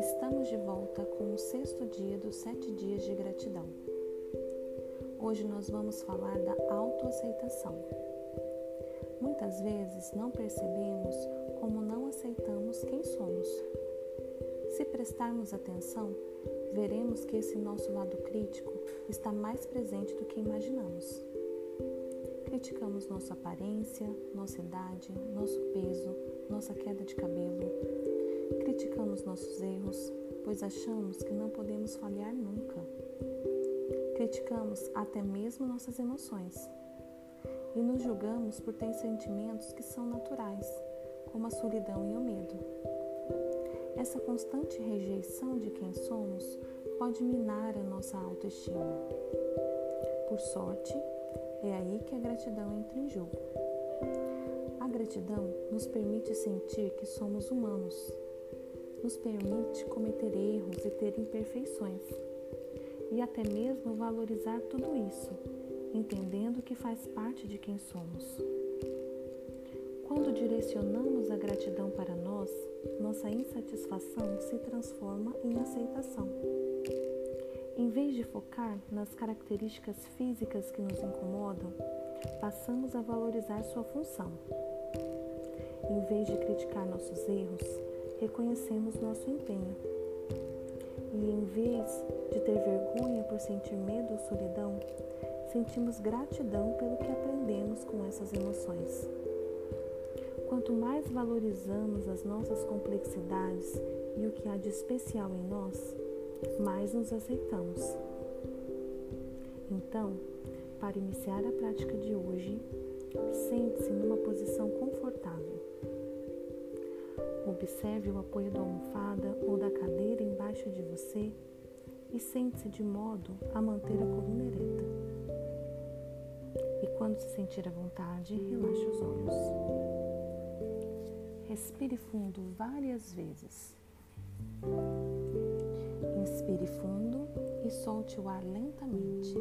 Estamos de volta com o sexto dia dos sete dias de gratidão. Hoje nós vamos falar da autoaceitação. Muitas vezes não percebemos como não aceitamos quem somos. Se prestarmos atenção, veremos que esse nosso lado crítico está mais presente do que imaginamos. Criticamos nossa aparência, nossa idade, nosso peso, nossa queda de cabelo. Criticamos nossos erros, pois achamos que não podemos falhar nunca. Criticamos até mesmo nossas emoções e nos julgamos por ter sentimentos que são naturais, como a solidão e o medo. Essa constante rejeição de quem somos pode minar a nossa autoestima. Por sorte, é aí que a gratidão entra em jogo. A gratidão nos permite sentir que somos humanos, nos permite cometer erros e ter imperfeições, e até mesmo valorizar tudo isso entendendo que faz parte de quem somos. Quando direcionamos a gratidão para nós, nossa insatisfação se transforma em aceitação. Em vez de focar nas características físicas que nos incomodam, passamos a valorizar sua função. Em vez de criticar nossos erros, reconhecemos nosso empenho. E em vez de ter vergonha por sentir medo ou solidão, sentimos gratidão pelo que aprendemos com essas emoções. Quanto mais valorizamos as nossas complexidades e o que há de especial em nós, mais nos aceitamos. Então, para iniciar a prática de hoje, sente-se numa posição confortável. Observe o apoio da almofada ou da cadeira embaixo de você e sente-se de modo a manter a coluna ereta. E quando se sentir à vontade, relaxe os olhos. Respire fundo várias vezes. Inspire fundo e solte o ar lentamente.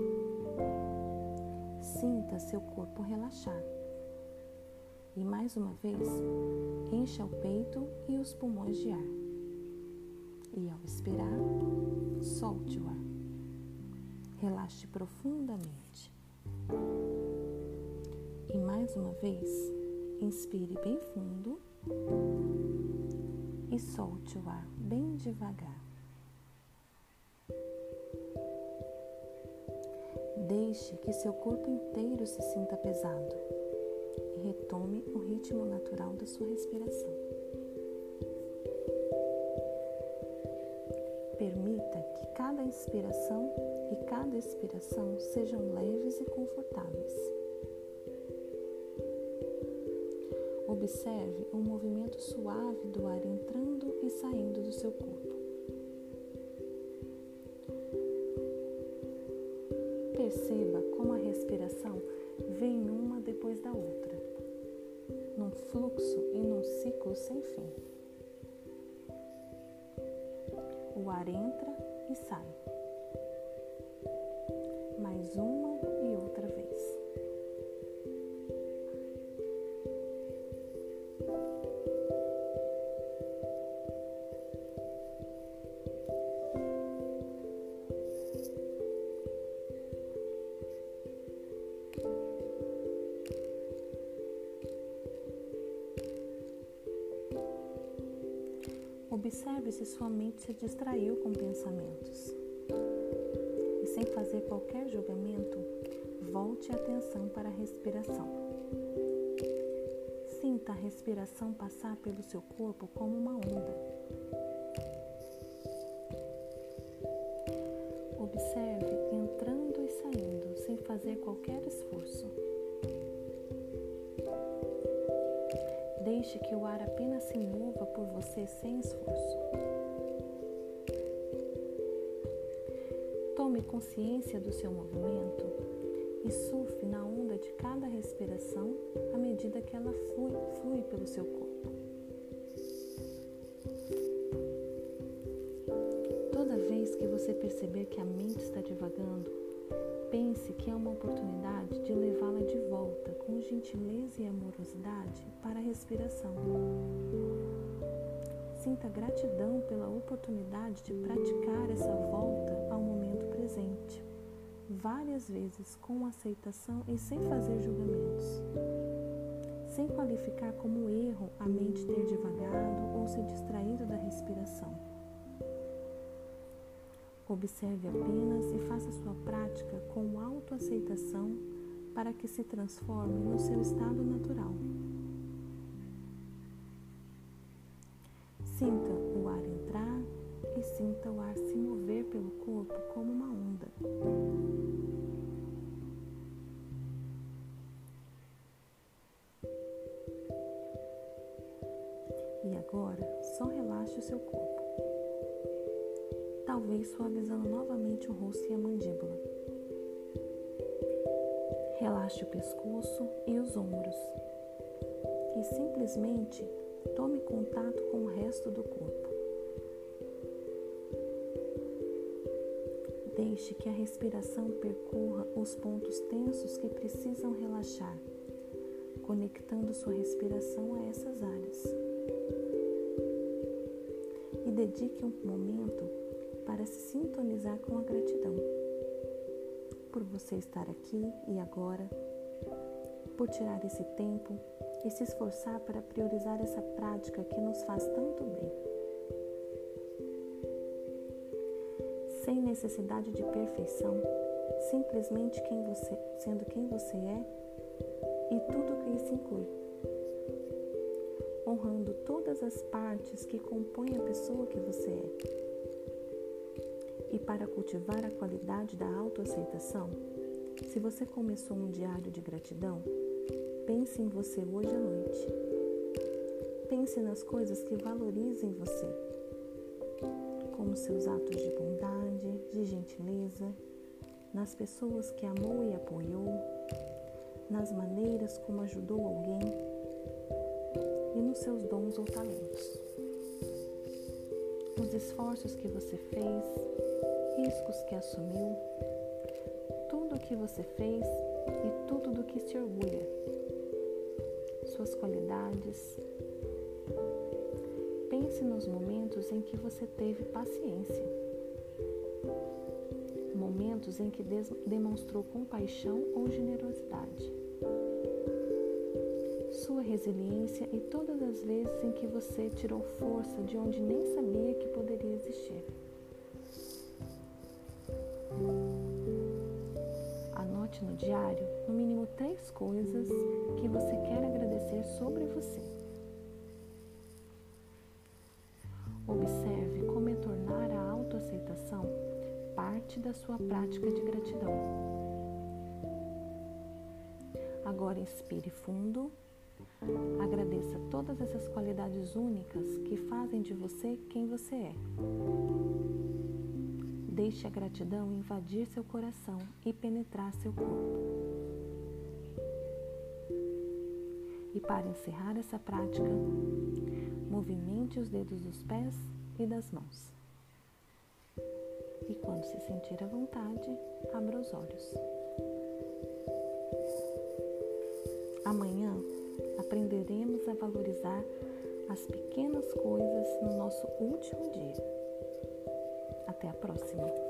Sinta seu corpo relaxar. E mais uma vez, encha o peito e os pulmões de ar. E ao expirar, solte o ar. Relaxe profundamente. E mais uma vez, inspire bem fundo e solte o ar bem devagar. Deixe que seu corpo inteiro se sinta pesado e retome o ritmo natural da sua respiração. Permita que cada inspiração e cada expiração sejam leves e confortáveis. Observe o movimento suave do ar entrando e saindo do seu corpo. Perceba como a respiração vem uma depois da outra, num fluxo e num ciclo sem fim. O ar entra e sai. Mais uma Observe se sua mente se distraiu com pensamentos. E sem fazer qualquer julgamento, volte a atenção para a respiração. Sinta a respiração passar pelo seu corpo como uma onda. Observe entrando e saindo sem fazer qualquer esforço. Deixe que o ar apenas se mova por você sem esforço. Tome consciência do seu movimento e surfe na onda de cada respiração à medida que ela flui, flui pelo seu corpo. Toda vez que você perceber que a mente está divagando, Pense que é uma oportunidade de levá-la de volta com gentileza e amorosidade para a respiração. Sinta gratidão pela oportunidade de praticar essa volta ao momento presente, várias vezes com aceitação e sem fazer julgamentos, sem qualificar como erro a mente ter divagado ou se distraído da respiração. Observe apenas e faça sua prática com autoaceitação para que se transforme no seu estado natural. Sinta o ar entrar e sinta o ar se mover pelo corpo como uma Suavizando novamente o rosto e a mandíbula. Relaxe o pescoço e os ombros. E simplesmente Tome contato com o resto do corpo. Deixe que a respiração percorra os pontos tensos que precisam relaxar, conectando sua respiração a essas áreas. E dedique um momento para se sintonizar com a gratidão por você estar aqui e agora, por tirar esse tempo e se esforçar para priorizar essa prática que nos faz tanto bem. Sem necessidade de perfeição, simplesmente quem você, sendo quem você é e tudo que isso inclui. Honrando todas as partes que compõem a pessoa que você é. E para cultivar a qualidade da autoaceitação, se você começou um diário de gratidão, Pense em você hoje à noite. Pense nas coisas que valorizem você, como seus atos de bondade, de gentileza, nas pessoas que amou e apoiou, nas maneiras como ajudou alguém e nos seus dons ou talentos. Nos esforços que você fez, riscos que assumiu, tudo o que você fez e tudo do que se orgulha. Suas qualidades. Pense nos momentos em que você teve paciência, momentos em que demonstrou compaixão ou generosidade, resiliência e todas as vezes em que você tirou força de onde nem sabia que poderia existir. Anote no diário no mínimo três coisas que você quer agradecer sobre você. Observe como é tornar a autoaceitação parte da sua prática de gratidão. Agora inspire fundo. Agradeça todas essas qualidades únicas que fazem de você quem você é. Deixe a gratidão invadir seu coração e penetrar seu corpo. E para encerrar essa prática, movimente os dedos dos pés e das mãos. E quando se sentir à vontade, abra os olhos. Valorizar as pequenas coisas no nosso último dia. Até a próxima!